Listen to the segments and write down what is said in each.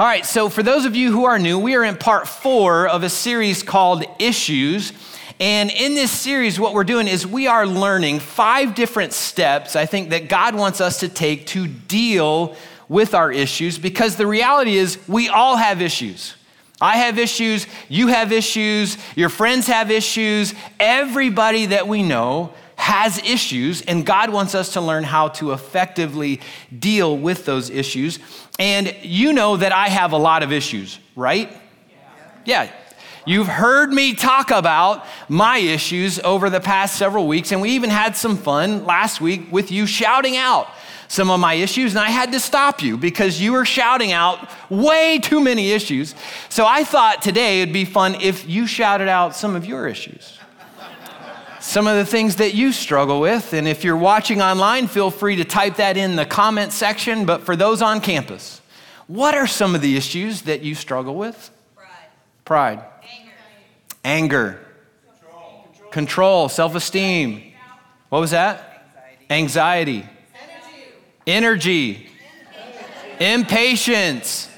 All right, so for those of you who are new, we are in part four of a series called Issues. And in this series, what we're doing is we are learning five different steps, I think, that God wants us to take to deal with our issues because the reality is we all have issues. I have issues, you have issues, your friends have issues, everybody that we know has issues, and God wants us to learn how to effectively deal with those issues. And you know that I have a lot of issues, right? Yeah. You've heard me talk about my issues over the past several weeks, and we even had some fun last week with you shouting out some of my issues, and I had to stop you because you were shouting out way too many issues. So I thought today it'd be fun if you shouted out some of your issues. Some of the things that you struggle with. And if you're watching online, feel free to type that in the comment section. But for those on campus, what are some of the issues that you struggle with? Pride. Pride. Anger. Control. Control. Self esteem. What was that? Anxiety. Anxiety. Energy. Impatience.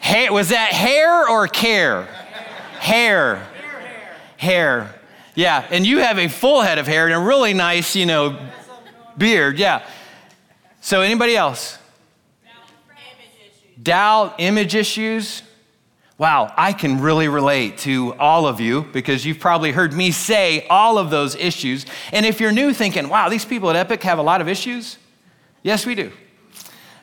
Hair. Was that hair or care? Hair. Hair. Hair. Yeah, and you have a full head of hair and a really nice, you know, beard. Yeah. So, anybody else? Doubt, image issues. Wow, I can really relate to all of you because you've probably heard me say all of those issues. And if you're new thinking, wow, these people at Epic have a lot of issues, Yes, we do.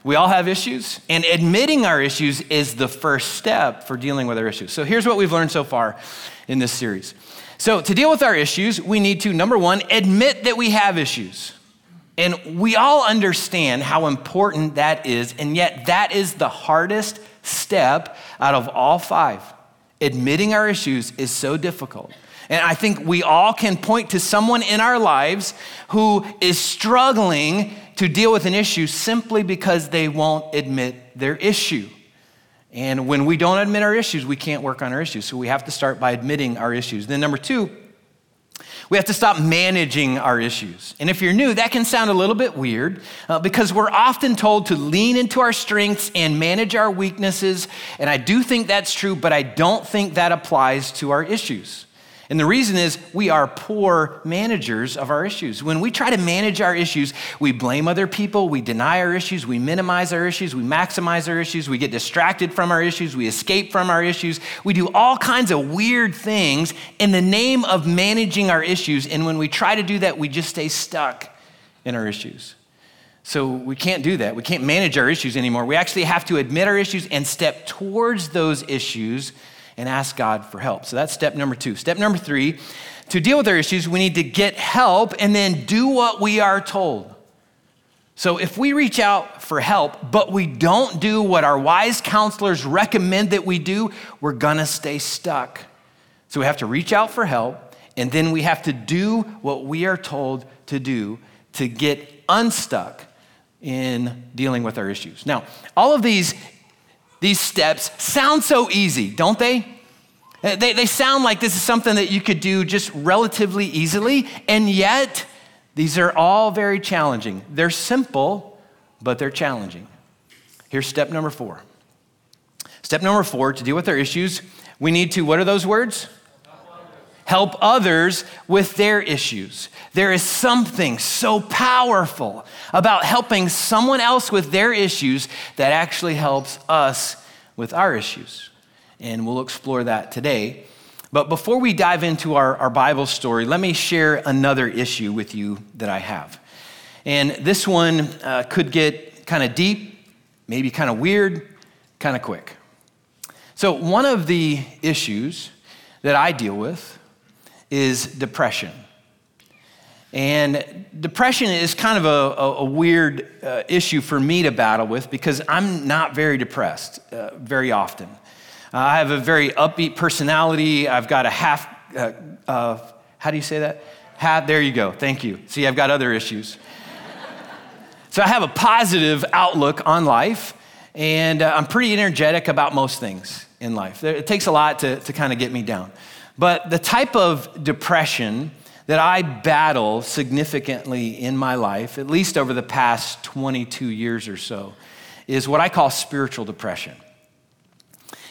We all have issues, and admitting our issues is the first step for dealing with our issues. So here's what we've learned so far in this series. So, to deal with our issues, we need to, number one, admit that we have issues. And we all understand how important that is, and yet that is the hardest step out of all five. Admitting our issues is so difficult. And I think we all can point to someone in our lives who is struggling to deal with an issue simply because they won't admit their issue. And when we don't admit our issues, we can't work on our issues. So we have to start by admitting our issues. Then, number two, we have to stop managing our issues. And if you're new, that can sound a little bit weird uh, because we're often told to lean into our strengths and manage our weaknesses. And I do think that's true, but I don't think that applies to our issues. And the reason is we are poor managers of our issues. When we try to manage our issues, we blame other people, we deny our issues, we minimize our issues, we maximize our issues, we get distracted from our issues, we escape from our issues. We do all kinds of weird things in the name of managing our issues. And when we try to do that, we just stay stuck in our issues. So we can't do that. We can't manage our issues anymore. We actually have to admit our issues and step towards those issues and ask God for help. So that's step number two. Step number three to deal with our issues, we need to get help and then do what we are told. So if we reach out for help, but we don't do what our wise counselors recommend that we do, we're gonna stay stuck. So we have to reach out for help, and then we have to do what we are told to do to get unstuck in dealing with our issues. Now, all of these these steps sound so easy, don't they? Uh, they, they sound like this is something that you could do just relatively easily, and yet these are all very challenging. They're simple, but they're challenging. Here's step number four. Step number four to deal with our issues, we need to, what are those words? Help others with their issues. There is something so powerful about helping someone else with their issues that actually helps us with our issues. And we'll explore that today. But before we dive into our, our Bible story, let me share another issue with you that I have. And this one uh, could get kind of deep, maybe kind of weird, kind of quick. So, one of the issues that I deal with is depression. And depression is kind of a, a, a weird uh, issue for me to battle with because I'm not very depressed uh, very often. Uh, I have a very upbeat personality. I've got a half, uh, uh, how do you say that? Half, there you go. Thank you. See, I've got other issues. so I have a positive outlook on life, and uh, I'm pretty energetic about most things in life. It takes a lot to, to kind of get me down. But the type of depression that I battle significantly in my life, at least over the past 22 years or so, is what I call spiritual depression.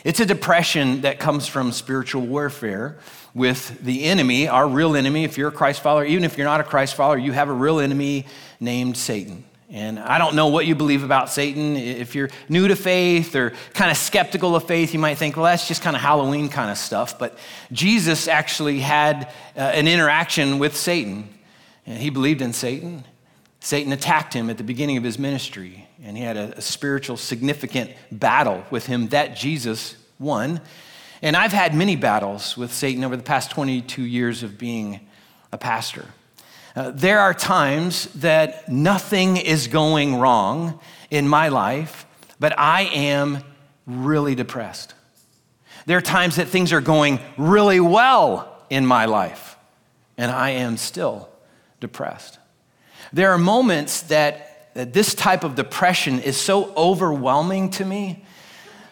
It's a depression that comes from spiritual warfare with the enemy, our real enemy. If you're a Christ follower, even if you're not a Christ follower, you have a real enemy named Satan. And I don't know what you believe about Satan. If you're new to faith or kind of skeptical of faith, you might think, well, that's just kind of Halloween kind of stuff. But Jesus actually had uh, an interaction with Satan. And he believed in Satan. Satan attacked him at the beginning of his ministry, and he had a, a spiritual, significant battle with him that Jesus won. And I've had many battles with Satan over the past 22 years of being a pastor. Uh, there are times that nothing is going wrong in my life, but I am really depressed. There are times that things are going really well in my life, and I am still depressed. There are moments that, that this type of depression is so overwhelming to me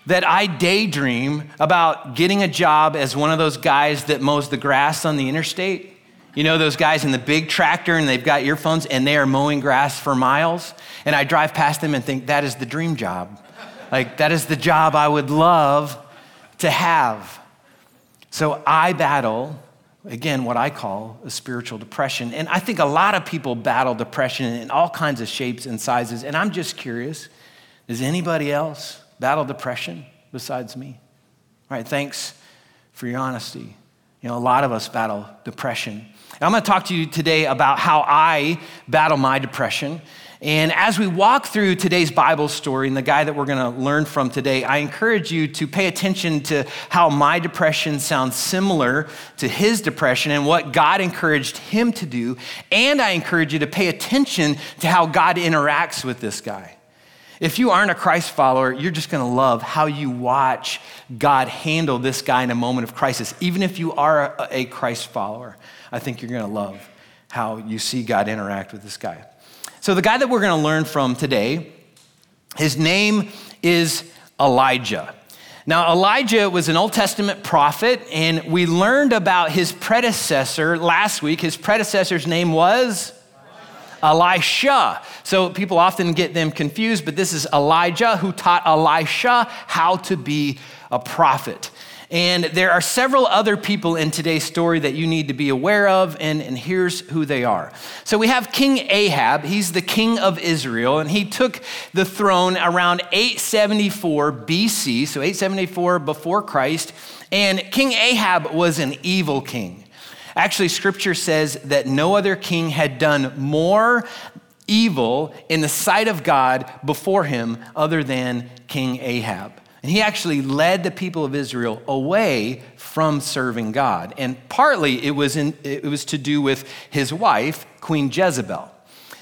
that I daydream about getting a job as one of those guys that mows the grass on the interstate you know those guys in the big tractor and they've got earphones and they are mowing grass for miles? And I drive past them and think, that is the dream job. Like, that is the job I would love to have. So I battle, again, what I call a spiritual depression. And I think a lot of people battle depression in all kinds of shapes and sizes. And I'm just curious does anybody else battle depression besides me? All right, thanks for your honesty. You know, a lot of us battle depression. I'm going to talk to you today about how I battle my depression. And as we walk through today's Bible story and the guy that we're going to learn from today, I encourage you to pay attention to how my depression sounds similar to his depression and what God encouraged him to do. And I encourage you to pay attention to how God interacts with this guy. If you aren't a Christ follower, you're just going to love how you watch God handle this guy in a moment of crisis, even if you are a Christ follower. I think you're going to love how you see God interact with this guy. So, the guy that we're going to learn from today, his name is Elijah. Now, Elijah was an Old Testament prophet, and we learned about his predecessor last week. His predecessor's name was Elisha. So people often get them confused, but this is Elijah who taught Elisha how to be a prophet. And there are several other people in today's story that you need to be aware of, and, and here's who they are. So we have King Ahab. He's the king of Israel, and he took the throne around 874 BC, so 874 before Christ. And King Ahab was an evil king. Actually, scripture says that no other king had done more evil in the sight of God before him other than King Ahab. And he actually led the people of Israel away from serving God. And partly it was, in, it was to do with his wife, Queen Jezebel.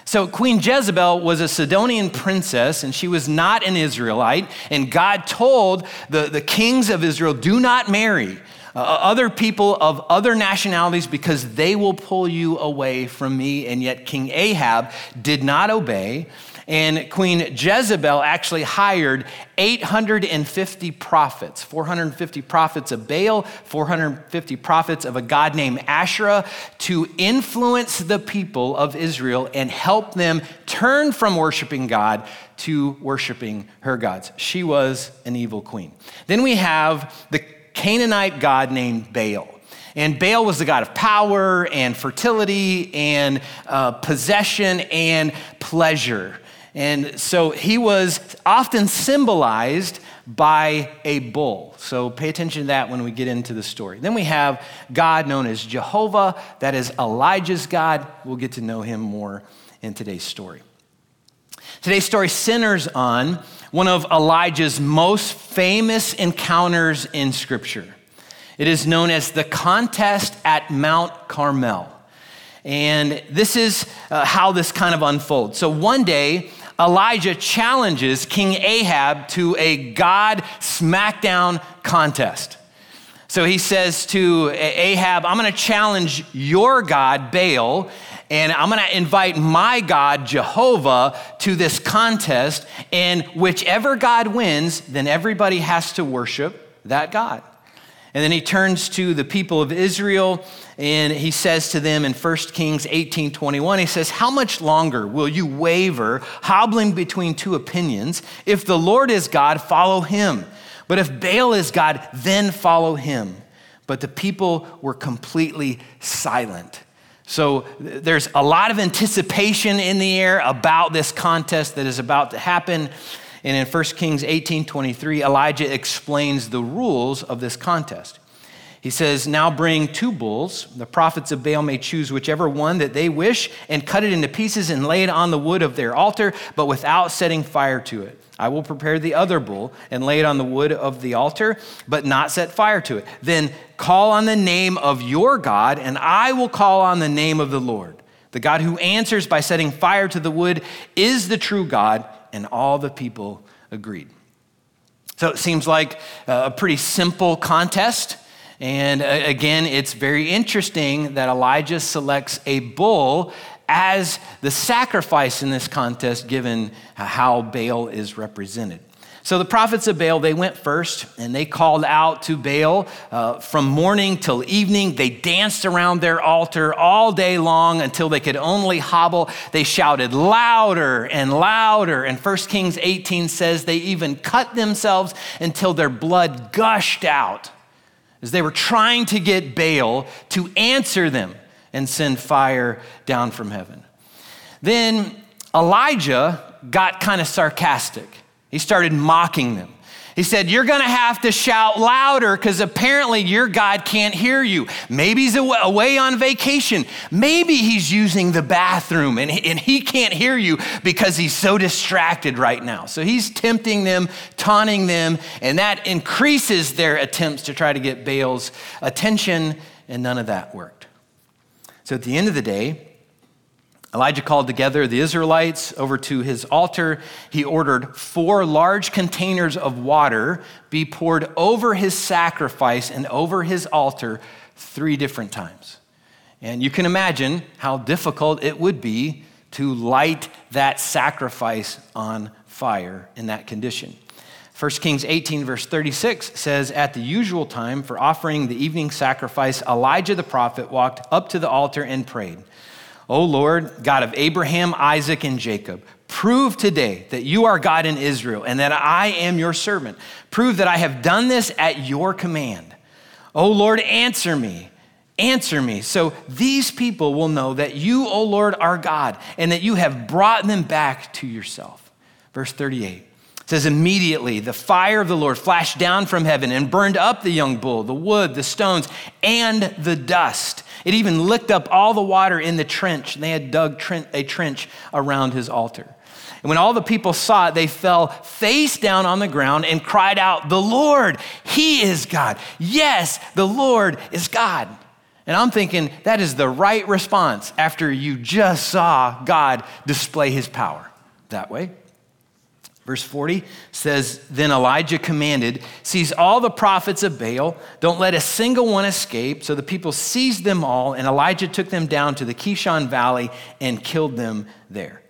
So, Queen Jezebel was a Sidonian princess, and she was not an Israelite. And God told the, the kings of Israel, do not marry uh, other people of other nationalities because they will pull you away from me. And yet, King Ahab did not obey. And Queen Jezebel actually hired 850 prophets 450 prophets of Baal, 450 prophets of a god named Asherah to influence the people of Israel and help them turn from worshiping God to worshiping her gods. She was an evil queen. Then we have the Canaanite god named Baal. And Baal was the god of power and fertility and uh, possession and pleasure. And so he was often symbolized by a bull. So pay attention to that when we get into the story. Then we have God known as Jehovah, that is Elijah's God. We'll get to know him more in today's story. Today's story centers on one of Elijah's most famous encounters in Scripture. It is known as the contest at Mount Carmel. And this is uh, how this kind of unfolds. So one day, Elijah challenges King Ahab to a God smackdown contest. So he says to Ahab, I'm going to challenge your God, Baal, and I'm going to invite my God, Jehovah, to this contest. And whichever God wins, then everybody has to worship that God. And then he turns to the people of Israel and he says to them in 1 Kings 18 21, he says, How much longer will you waver, hobbling between two opinions? If the Lord is God, follow him. But if Baal is God, then follow him. But the people were completely silent. So there's a lot of anticipation in the air about this contest that is about to happen. And in 1 Kings 18 23, Elijah explains the rules of this contest. He says, Now bring two bulls. The prophets of Baal may choose whichever one that they wish and cut it into pieces and lay it on the wood of their altar, but without setting fire to it. I will prepare the other bull and lay it on the wood of the altar, but not set fire to it. Then call on the name of your God, and I will call on the name of the Lord. The God who answers by setting fire to the wood is the true God, and all the people agreed. So it seems like a pretty simple contest. And uh, again, it's very interesting that Elijah selects a bull as the sacrifice in this contest, given how Baal is represented. So the prophets of Baal, they went first and they called out to Baal uh, from morning till evening. They danced around their altar all day long until they could only hobble. They shouted louder and louder. And 1 Kings 18 says they even cut themselves until their blood gushed out as they were trying to get Baal to answer them and send fire down from heaven. Then Elijah got kind of sarcastic. He started mocking them. He said, You're going to have to shout louder because apparently your God can't hear you. Maybe he's away on vacation. Maybe he's using the bathroom and and he can't hear you because he's so distracted right now. So he's tempting them, taunting them, and that increases their attempts to try to get Baal's attention, and none of that worked. So at the end of the day, Elijah called together the Israelites over to his altar. He ordered four large containers of water be poured over his sacrifice and over his altar three different times. And you can imagine how difficult it would be to light that sacrifice on fire in that condition. 1 Kings 18, verse 36 says, At the usual time for offering the evening sacrifice, Elijah the prophet walked up to the altar and prayed. O Lord, God of Abraham, Isaac, and Jacob, prove today that you are God in Israel and that I am your servant. Prove that I have done this at your command. O Lord, answer me. Answer me. So these people will know that you, O Lord, are God and that you have brought them back to yourself. Verse 38 says, Immediately the fire of the Lord flashed down from heaven and burned up the young bull, the wood, the stones, and the dust. It even licked up all the water in the trench, and they had dug a trench around his altar. And when all the people saw it, they fell face down on the ground and cried out, The Lord, He is God. Yes, the Lord is God. And I'm thinking that is the right response after you just saw God display His power that way. Verse 40 says, Then Elijah commanded, Seize all the prophets of Baal, don't let a single one escape. So the people seized them all, and Elijah took them down to the Kishon Valley and killed them there.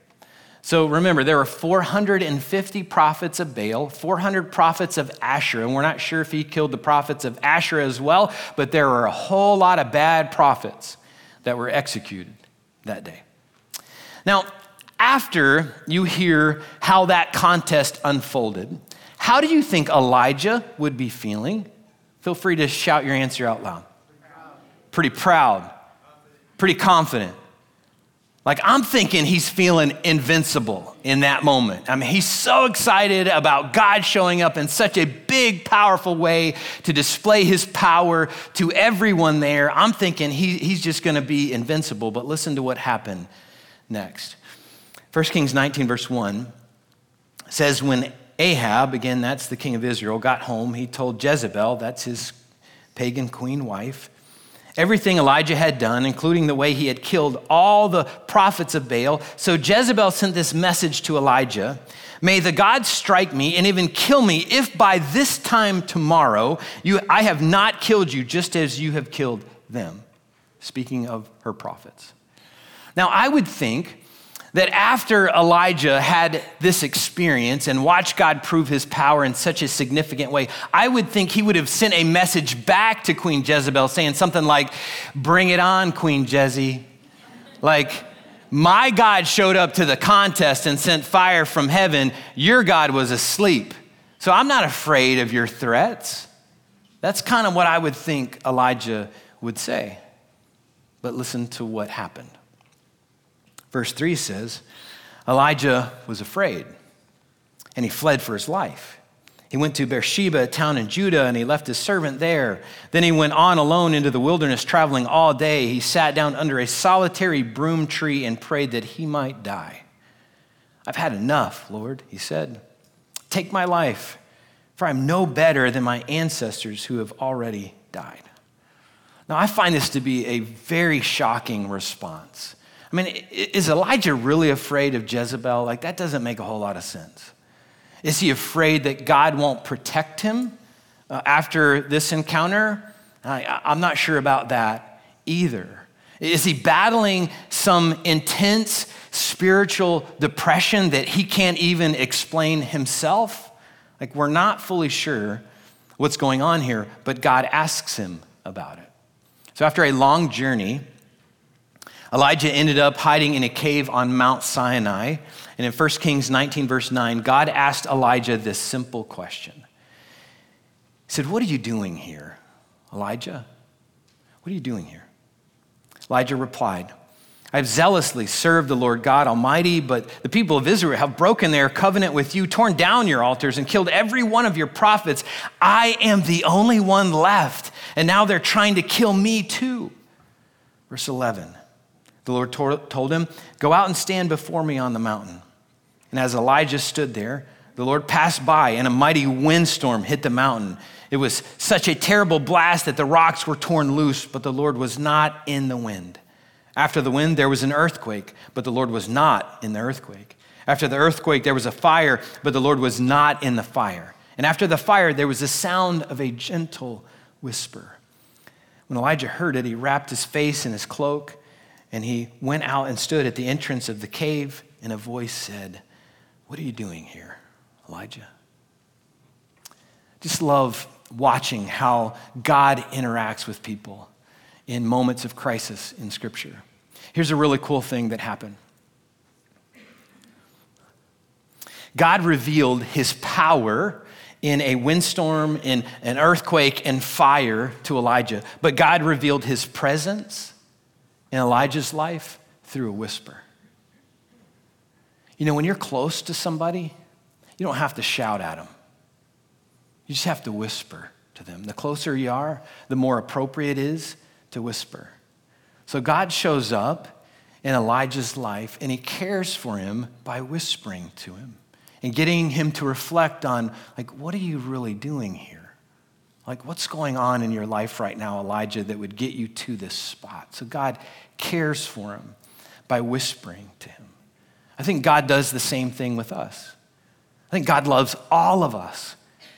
So remember, there were 450 prophets of Baal, 400 prophets of Asherah, and we're not sure if he killed the prophets of Asherah as well, but there were a whole lot of bad prophets that were executed that day. Now, after you hear how that contest unfolded, how do you think Elijah would be feeling? Feel free to shout your answer out loud. Pretty proud, pretty confident. Like, I'm thinking he's feeling invincible in that moment. I mean, he's so excited about God showing up in such a big, powerful way to display his power to everyone there. I'm thinking he, he's just going to be invincible. But listen to what happened next. 1 Kings 19, verse 1 says, When Ahab, again, that's the king of Israel, got home, he told Jezebel, that's his pagan queen wife, everything Elijah had done, including the way he had killed all the prophets of Baal. So Jezebel sent this message to Elijah May the gods strike me and even kill me if by this time tomorrow you, I have not killed you just as you have killed them. Speaking of her prophets. Now, I would think that after Elijah had this experience and watched God prove his power in such a significant way, I would think he would have sent a message back to Queen Jezebel saying something like, Bring it on, Queen Jezzy. Like, my God showed up to the contest and sent fire from heaven. Your God was asleep. So I'm not afraid of your threats. That's kind of what I would think Elijah would say. But listen to what happened. Verse 3 says Elijah was afraid and he fled for his life. He went to Beersheba, a town in Judah, and he left his servant there. Then he went on alone into the wilderness, traveling all day. He sat down under a solitary broom tree and prayed that he might die. I've had enough, Lord, he said. Take my life, for I'm no better than my ancestors who have already died. Now, I find this to be a very shocking response. I mean, is Elijah really afraid of Jezebel? Like, that doesn't make a whole lot of sense. Is he afraid that God won't protect him uh, after this encounter? I, I'm not sure about that either. Is he battling some intense spiritual depression that he can't even explain himself? Like, we're not fully sure what's going on here, but God asks him about it. So, after a long journey, Elijah ended up hiding in a cave on Mount Sinai. And in 1 Kings 19, verse 9, God asked Elijah this simple question. He said, What are you doing here, Elijah? What are you doing here? Elijah replied, I have zealously served the Lord God Almighty, but the people of Israel have broken their covenant with you, torn down your altars, and killed every one of your prophets. I am the only one left, and now they're trying to kill me too. Verse 11 the Lord told him, Go out and stand before me on the mountain. And as Elijah stood there, the Lord passed by, and a mighty windstorm hit the mountain. It was such a terrible blast that the rocks were torn loose, but the Lord was not in the wind. After the wind, there was an earthquake, but the Lord was not in the earthquake. After the earthquake, there was a fire, but the Lord was not in the fire. And after the fire, there was the sound of a gentle whisper. When Elijah heard it, he wrapped his face in his cloak and he went out and stood at the entrance of the cave, and a voice said, What are you doing here, Elijah? Just love watching how God interacts with people in moments of crisis in Scripture. Here's a really cool thing that happened God revealed his power in a windstorm, in an earthquake, and fire to Elijah, but God revealed his presence in Elijah's life through a whisper. You know, when you're close to somebody, you don't have to shout at them. You just have to whisper to them. The closer you are, the more appropriate it is to whisper. So God shows up in Elijah's life and he cares for him by whispering to him and getting him to reflect on, like, what are you really doing here? Like, what's going on in your life right now, Elijah, that would get you to this spot? So, God cares for him by whispering to him. I think God does the same thing with us. I think God loves all of us.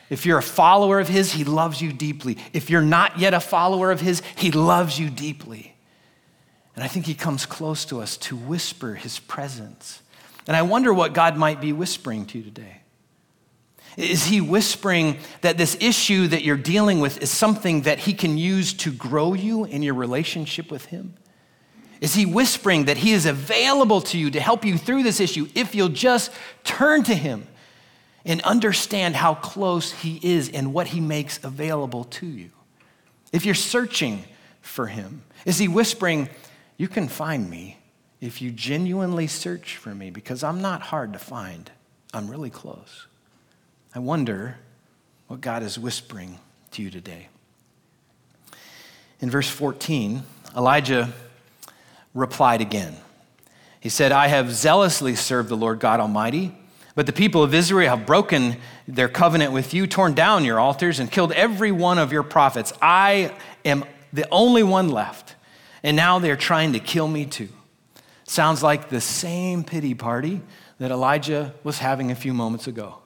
If you're a follower of His, He loves you deeply. If you're not yet a follower of His, He loves you deeply. And I think He comes close to us to whisper His presence. And I wonder what God might be whispering to you today. Is he whispering that this issue that you're dealing with is something that he can use to grow you in your relationship with him? Is he whispering that he is available to you to help you through this issue if you'll just turn to him and understand how close he is and what he makes available to you? If you're searching for him, is he whispering, You can find me if you genuinely search for me because I'm not hard to find, I'm really close. I wonder what God is whispering to you today. In verse 14, Elijah replied again. He said, I have zealously served the Lord God Almighty, but the people of Israel have broken their covenant with you, torn down your altars, and killed every one of your prophets. I am the only one left, and now they're trying to kill me too. Sounds like the same pity party that Elijah was having a few moments ago.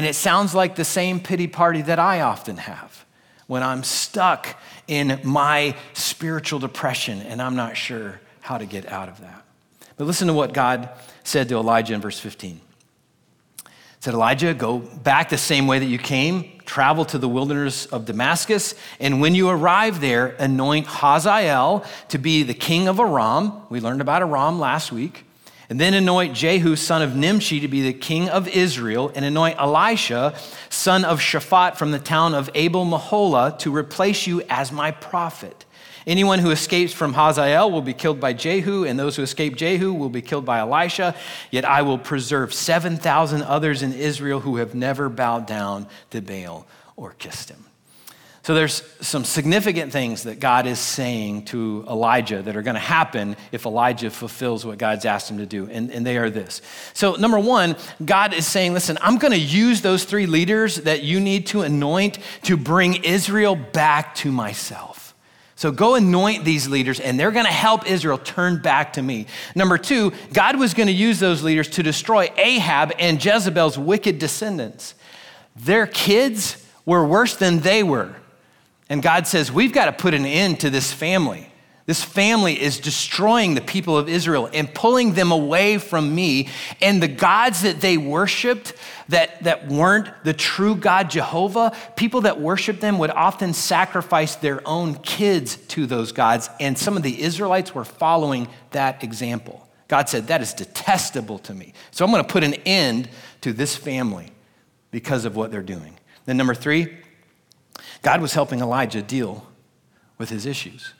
And it sounds like the same pity party that I often have when I'm stuck in my spiritual depression and I'm not sure how to get out of that. But listen to what God said to Elijah in verse 15. said, Elijah, go back the same way that you came, travel to the wilderness of Damascus, and when you arrive there, anoint Hazael to be the king of Aram. We learned about Aram last week. And then anoint Jehu, son of Nimshi, to be the king of Israel, and anoint Elisha, son of Shaphat, from the town of Abel Meholah, to replace you as my prophet. Anyone who escapes from Hazael will be killed by Jehu, and those who escape Jehu will be killed by Elisha. Yet I will preserve 7,000 others in Israel who have never bowed down to Baal or kissed him. So there's some significant things that God is saying to Elijah that are going to happen if Elijah fulfills what God's asked him to do. And, and they are this. So, number one, God is saying, listen, I'm going to use those three leaders that you need to anoint to bring Israel back to myself. So go anoint these leaders, and they're going to help Israel turn back to me. Number two, God was going to use those leaders to destroy Ahab and Jezebel's wicked descendants. Their kids were worse than they were. And God says, We've got to put an end to this family. This family is destroying the people of Israel and pulling them away from me. And the gods that they worshiped that, that weren't the true God Jehovah, people that worshiped them would often sacrifice their own kids to those gods. And some of the Israelites were following that example. God said, That is detestable to me. So I'm going to put an end to this family because of what they're doing. Then, number three, God was helping Elijah deal with his issues.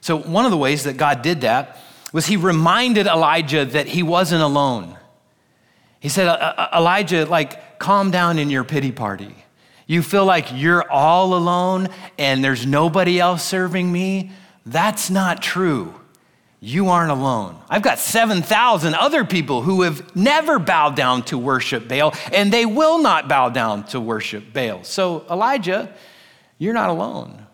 So, one of the ways that God did that was he reminded Elijah that he wasn't alone. He said, uh, uh, uh, Elijah, like, calm down in your pity party. You feel like you're all alone and there's nobody else serving me. That's not true. You aren't alone. I've got 7,000 other people who have never bowed down to worship Baal, and they will not bow down to worship Baal. So, Elijah, you're not alone.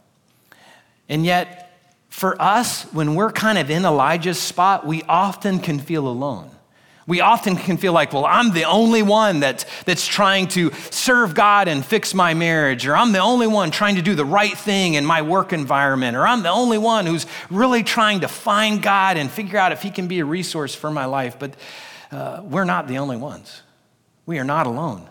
And yet, for us, when we're kind of in Elijah's spot, we often can feel alone. We often can feel like, well, I'm the only one that's, that's trying to serve God and fix my marriage, or I'm the only one trying to do the right thing in my work environment, or I'm the only one who's really trying to find God and figure out if He can be a resource for my life. But uh, we're not the only ones. We are not alone.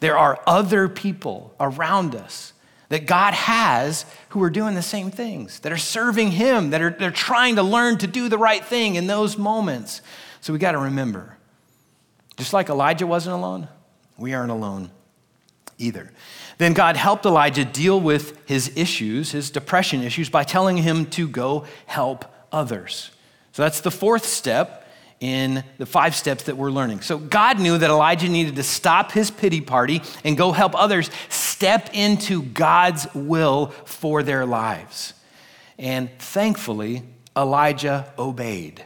There are other people around us that God has who are doing the same things, that are serving Him, that are they're trying to learn to do the right thing in those moments. So we got to remember just like Elijah wasn't alone, we aren't alone either. Then God helped Elijah deal with his issues, his depression issues, by telling him to go help others. So that's the fourth step in the five steps that we're learning. So God knew that Elijah needed to stop his pity party and go help others step into God's will for their lives. And thankfully, Elijah obeyed.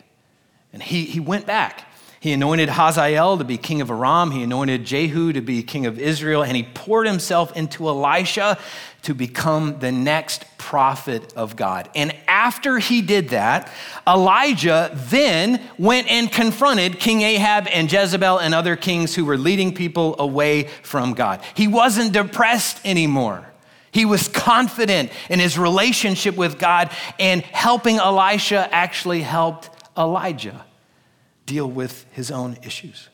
And he, he went back. He anointed Hazael to be king of Aram. He anointed Jehu to be king of Israel. And he poured himself into Elisha to become the next prophet of God. And after he did that, Elijah then went and confronted King Ahab and Jezebel and other kings who were leading people away from God. He wasn't depressed anymore. He was confident in his relationship with God, and helping Elisha actually helped Elijah deal with his own issues.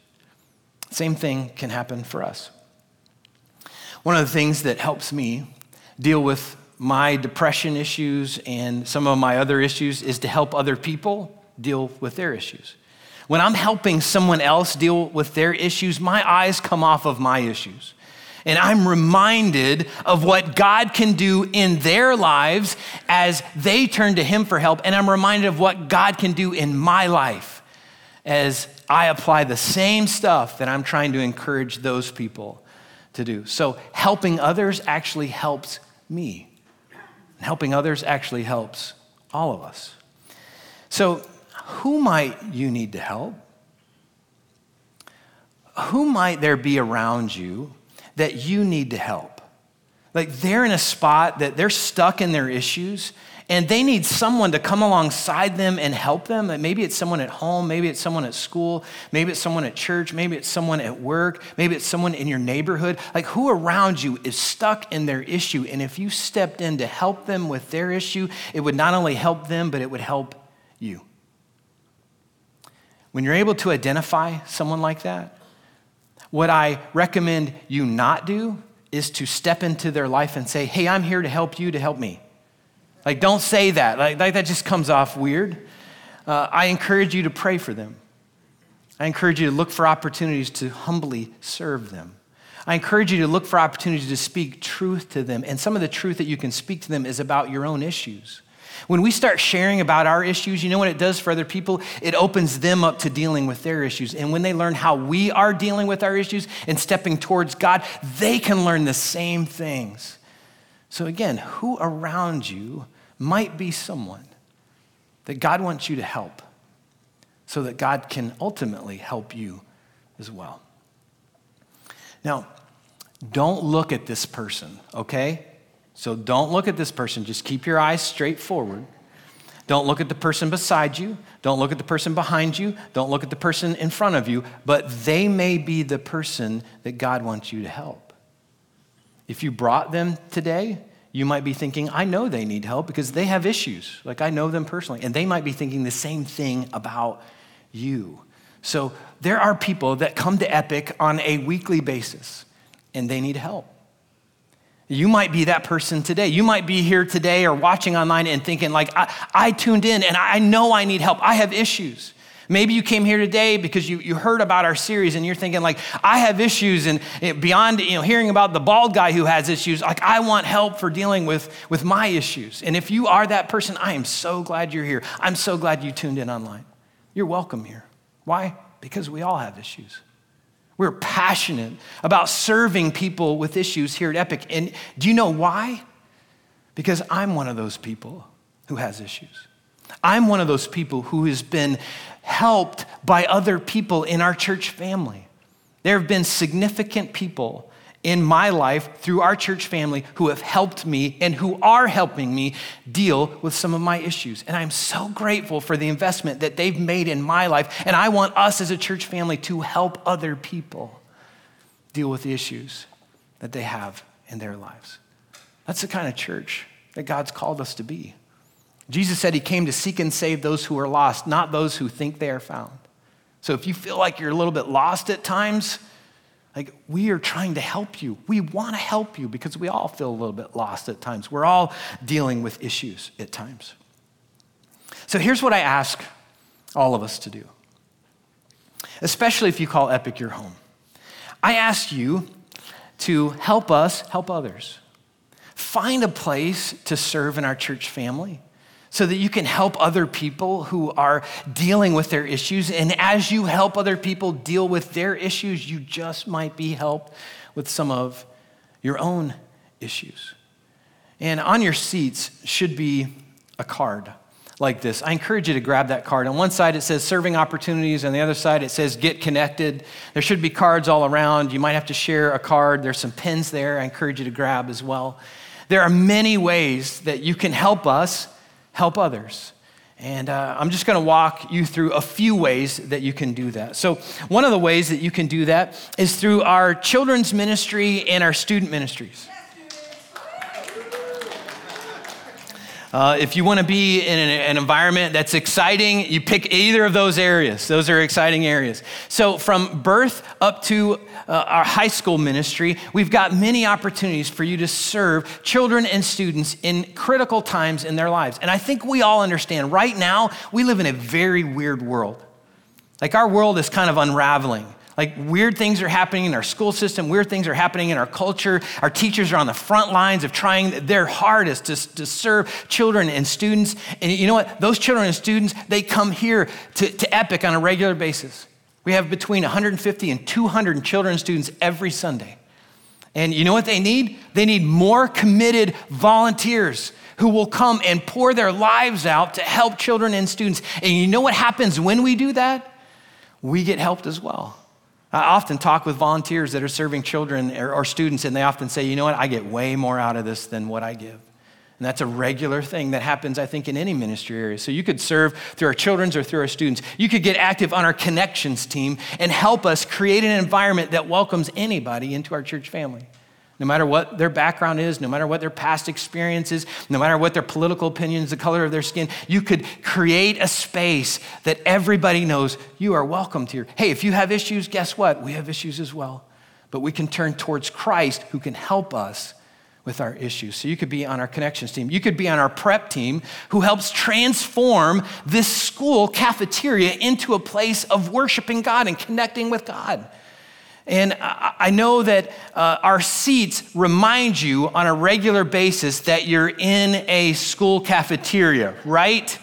Same thing can happen for us. One of the things that helps me deal with my depression issues and some of my other issues is to help other people deal with their issues. When I'm helping someone else deal with their issues, my eyes come off of my issues. And I'm reminded of what God can do in their lives as they turn to Him for help. And I'm reminded of what God can do in my life as I apply the same stuff that I'm trying to encourage those people to do. So helping others actually helps me. Helping others actually helps all of us. So, who might you need to help? Who might there be around you that you need to help? Like they're in a spot that they're stuck in their issues and they need someone to come alongside them and help them. Maybe it's someone at home, maybe it's someone at school, maybe it's someone at church, maybe it's someone at work, maybe it's someone in your neighborhood. Like who around you is stuck in their issue? And if you stepped in to help them with their issue, it would not only help them, but it would help you. when you're able to identify someone like that, what I recommend you not do is to step into their life and say, Hey, I'm here to help you to help me. Like, don't say that. Like, like that just comes off weird. Uh, I encourage you to pray for them. I encourage you to look for opportunities to humbly serve them. I encourage you to look for opportunities to speak truth to them. And some of the truth that you can speak to them is about your own issues. When we start sharing about our issues, you know what it does for other people? It opens them up to dealing with their issues. And when they learn how we are dealing with our issues and stepping towards God, they can learn the same things. So, again, who around you might be someone that God wants you to help so that God can ultimately help you as well? Now, don't look at this person, okay? So don't look at this person. Just keep your eyes straight forward. Don't look at the person beside you. Don't look at the person behind you. Don't look at the person in front of you. But they may be the person that God wants you to help. If you brought them today, you might be thinking, I know they need help because they have issues. Like I know them personally. And they might be thinking the same thing about you. So there are people that come to Epic on a weekly basis and they need help. You might be that person today. You might be here today or watching online and thinking, like, I, I, tuned in and I know I need help. I have issues. Maybe you came here today because you, you heard about our series and you're thinking, like, I have issues. And eh, beyond you know, hearing about the bald guy who has issues, like, I want help for dealing with, with my issues. And if you are that person, I am so glad you're here. I'm so glad you tuned in online. You're welcome here. Why? Because we all have issues. We're passionate about serving people with issues here at Epic. And do you know why? Because I'm one of those people who has issues. I'm one of those people who has been helped by other people in our church family. There have been significant people in my life through our church family who have helped me and who are helping me deal with some of my issues. And I'm so grateful for the investment that they've made in my life. And I want us as a church family to help other people deal with the issues that they have in their lives. That's the kind of church that God's called us to be. Jesus said he came to seek and save those who are lost, not those who think they are found. So if you feel like you're a little bit lost at times, like, we are trying to help you. We want to help you because we all feel a little bit lost at times. We're all dealing with issues at times. So, here's what I ask all of us to do, especially if you call Epic your home. I ask you to help us help others. Find a place to serve in our church family so that you can help other people who are dealing with their issues. And as you help other people deal with their issues, you just might be helped with some of your own issues. And on your seats should be a card like this. I encourage you to grab that card. On one side, it says serving opportunities. On the other side, it says get connected. There should be cards all around. You might have to share a card. There's some pins there. I encourage you to grab as well. There are many ways that you can help us help others. And uh, I'm just going to walk you through a few ways that you can do that. So, one of the ways that you can do that is through our children's ministry and our student ministries. Uh, if you want to be in an, an, environment that's exciting, you pick either of those areas. Those are exciting areas. So, from birth up to uh, our high school ministry, we've got many opportunities for you to serve children and students in critical times in their lives. And I think we all understand right now, we live in a very weird world. Like, our world is kind of unraveling. Like weird things are happening in our school system, weird things are happening in our culture. Our teachers are on the front lines of trying their hardest to, to serve children and students. And you know what? Those children and students, they come here to, to Epic on a regular basis. We have between 150 and 200 children and students every Sunday. And you know what they need? They need more committed volunteers who will come and pour their lives out to help children and students. And you know what happens when we do that? We get helped as well. I often talk with volunteers that are serving children or, or, students, and they often say, you know what, I get way more out of this than what I give. And that's a regular thing that happens, I think, in any ministry area. So you could serve through our children's or through our students. You could get active on our connections team and help us create an environment that welcomes anybody into our church family. No matter what their background is, no matter what their past experience is, no matter what their political opinions, the color of their skin, you could create a space that everybody knows you are welcomed here. Hey, if you have issues, guess what? We have issues as well. But we can turn towards Christ who can help us with our issues. So you could be on our connections team. You could be on our prep team who helps transform this school cafeteria into a place of worshiping God and connecting with God. And I know that uh, our seats remind you on a regular basis that you're in a school cafeteria, right?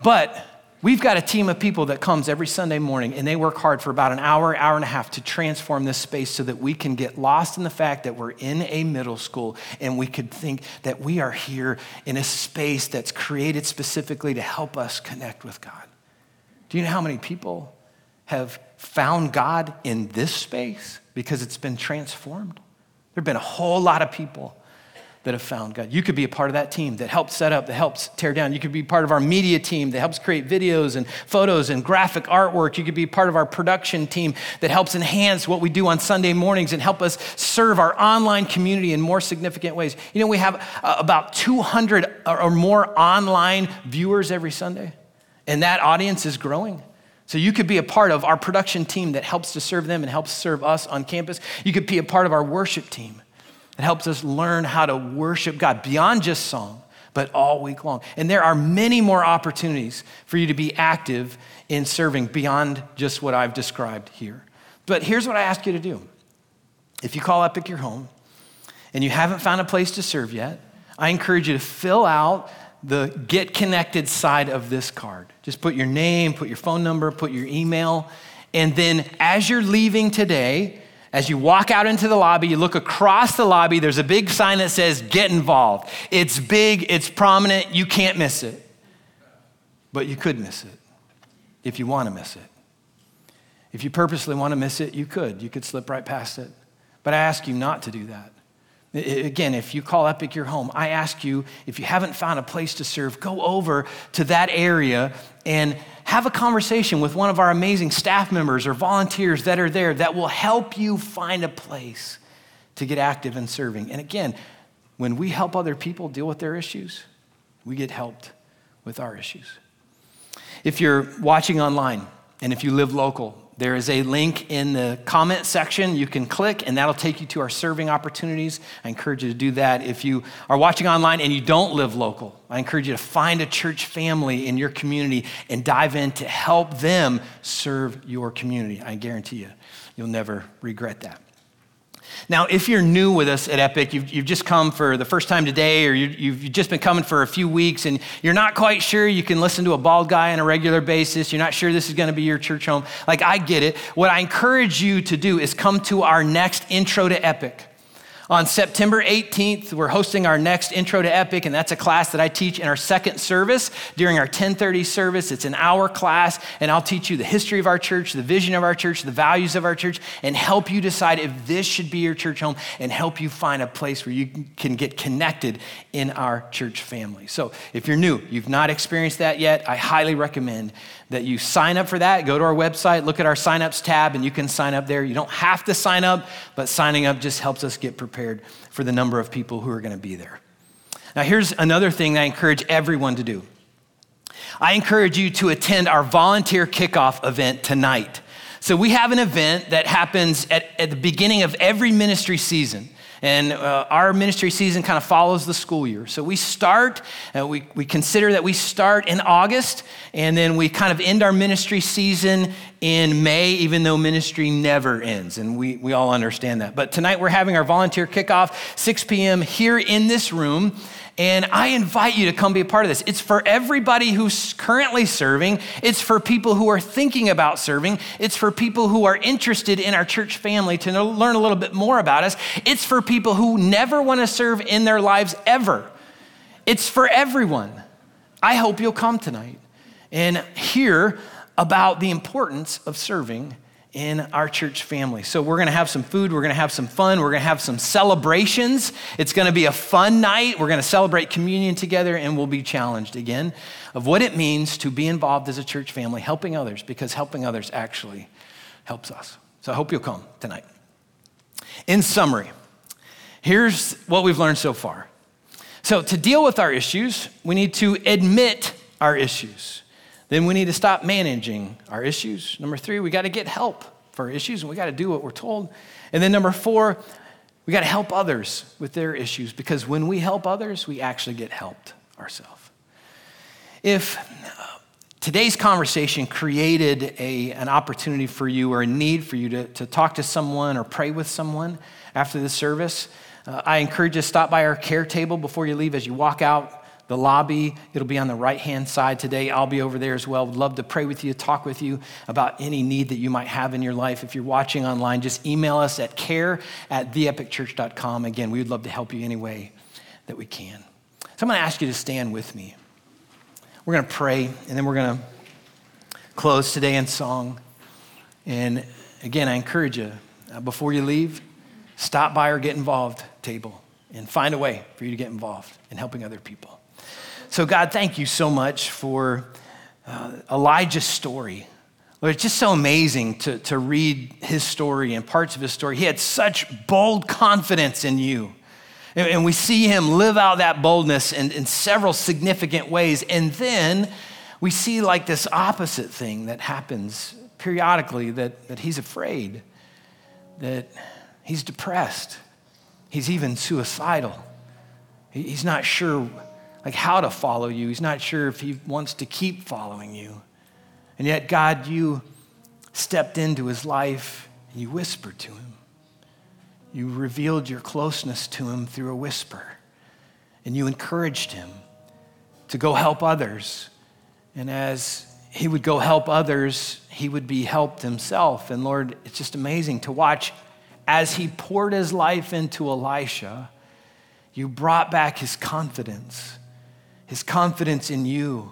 But we've got a team of people that comes every Sunday morning and they work hard for about an hour, hour and a half to transform this space so that we can get lost in the fact that we're in a middle school and we could think that we are here in a space that's created specifically to help us connect with God. Do you know how many people have found God in this space because it's been transformed. There have been a whole lot of people that have found God. You could be a part of that team that helps set up, that helps tear down. You could be part of our media team that helps create videos and photos and graphic artwork. You could be part of our production team that helps enhance what we do on Sunday mornings and help us serve our online community in more significant ways. You know, we have uh, about 200 or more online viewers every Sunday, and that audience is growing. So you could be a part of our production team that helps to serve them and helps serve us on campus. You could be a part of our worship team that helps us learn how to worship God beyond just song, but all week long. And there are many more opportunities for you to be active in serving beyond just what I've described here. But here's what I ask you to do. If you call Epic your home and you haven't found a place to serve yet, I encourage you to fill out the get connected side of this card. Just put your name, put your phone number, put your email. And then as you're leaving today, as you walk out into the lobby, you look across the lobby, there's a big sign that says get involved. It's big, it's prominent, you can't miss it. But you could miss it if you want to miss it. If you purposely want to miss it, you could. You could slip right past it. But I ask you not to do that. Again, if you call Epic your home, I ask you, if you haven't found a place to serve, go over to that area and have a conversation with one of our amazing staff members or volunteers that are there that will help you find a place to get active in serving. And again, when we help other people deal with their issues, we get helped with our issues. If you're watching online and if you live local, there is a link in the comment section you can click, and that'll take you to our serving opportunities. I encourage you to do that. If you are watching online and you don't live local, I encourage you to find a church family in your community and dive in to help them serve your community. I guarantee you, you'll never regret that. Now, if you're new with us at Epic, you've, you've just come for the first time today, or you, have just been coming for a few weeks, and you're not quite sure you can listen to a bald guy on a regular basis, you're not sure this is going to be your church home, like I get it. What I encourage you to do is come to our next intro to Epic. On September 18th, we're hosting our next Intro to Epic, and that's a class that I teach in our second service during our 1030 service. It's an hour class, and I'll teach you the history of our church, the vision of our church, the values of our church, and help you decide if this should be your church home and help you find a place where you can get connected in our church family. So if you're new, you've not experienced that yet, I highly recommend that you sign up for that. Go to our website, look at our signups tab, and you can sign up there. You don't have to sign up, but signing up just helps us get prepared for the number of people who are going to be there. Now, here's another thing I encourage everyone to do I encourage you to attend our volunteer kickoff event tonight. So, we have an event that happens at, at the beginning of every ministry season. And uh, our ministry season kind of follows the school year. So we start, uh, we, we consider that we start in August, and then we kind of end our ministry season in May, even though ministry never ends. And we, we all understand that. But tonight we're having our volunteer kickoff, 6 p.m. here in this room. And I invite you to come be a part of this. It's for everybody who's currently serving, it's for people who are thinking about serving, it's for people who are interested in our church family to learn a little bit more about us, it's for people who never want to serve in their lives ever. It's for everyone. I hope you'll come tonight and hear about the importance of serving in our church family. So, we're gonna have some food, we're gonna have some fun, we're gonna have some celebrations. It's gonna be a fun night. We're gonna celebrate communion together, and we'll be challenged again of what it means to be involved as a church family, helping others, because helping others actually helps us. So, I hope you'll come tonight. In summary, here's what we've learned so far. So, to deal with our issues, we need to admit our issues. Then we need to stop managing our issues. Number three, we got to get help for our issues and we got to do what we're told. And then number four, we got to help others with their issues because when we help others, we actually get helped ourselves. If uh, today's conversation created a, an opportunity for you or a need for you to, to talk to someone or pray with someone after the service, uh, I encourage you to stop by our care table before you leave as you walk out the lobby. It'll be on the right hand side today. I'll be over there as well. Would love to pray with you, talk with you about any need that you might have in your life. If you're watching online, just email us at care at theepicchurch.com. Again, we would love to help you any way that we can. So I'm going to ask you to stand with me. We're going to pray, and then we're going to close today in song. And again, I encourage you, uh, before you leave, stop by or get involved table and find a way for you to get involved in helping other people. So, God, thank you so much for uh, Elijah's story. Lord, it's just so amazing to, to read his story and parts of his story. He had such bold confidence in you. And, and we see him live out that boldness in, in several significant ways. And then we see like this opposite thing that happens periodically that, that he's afraid, that he's depressed, he's even suicidal. He's not sure like how to follow you. He's not sure if he wants to keep following you. And yet, God, you stepped into his life and you whispered to him. You revealed your closeness to him through a whisper. And you encouraged him to go help others. And as he would go help others, he would be helped himself. And Lord, it's just amazing to watch as he poured his life into Elisha, you brought back his confidence his confidence in you.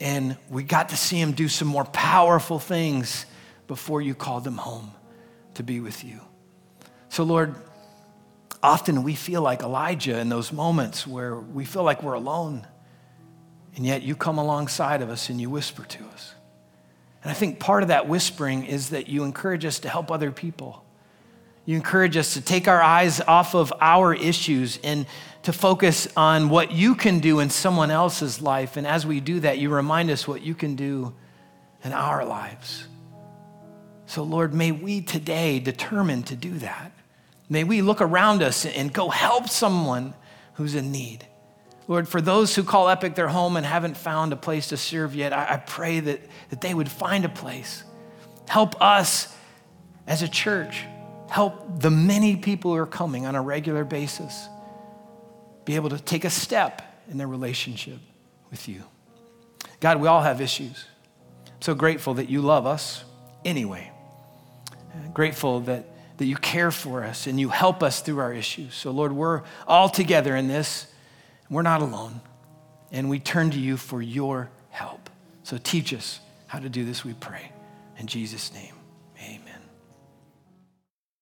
And we got to see him do some more powerful things before you called him home to be with you. So, Lord, often we feel like Elijah in those moments where we feel like we're alone. And yet you come alongside of us and you whisper to us. And I think part of that whispering is that you encourage us to help other people. You encourage us to take our eyes off of our issues and to focus on what you can do in someone else's life. And as we do that, you remind us what you can do in our lives. So, Lord, may we today determine to do that. May we look around us and go help someone who's in need. Lord, for those who call Epic their home and haven't found a place to serve yet, I, pray that, that they would find a place. Help us as a church. Help the many people who are coming on a regular basis be able to take a step in their relationship with you. God, we all have issues. I'm so grateful that you love us anyway. Uh, grateful that, that you care for us and you help us through our issues. So, Lord, we're all together in this. We're not alone. And we turn to you for your help. So, teach us how to do this, we pray. In Jesus' name.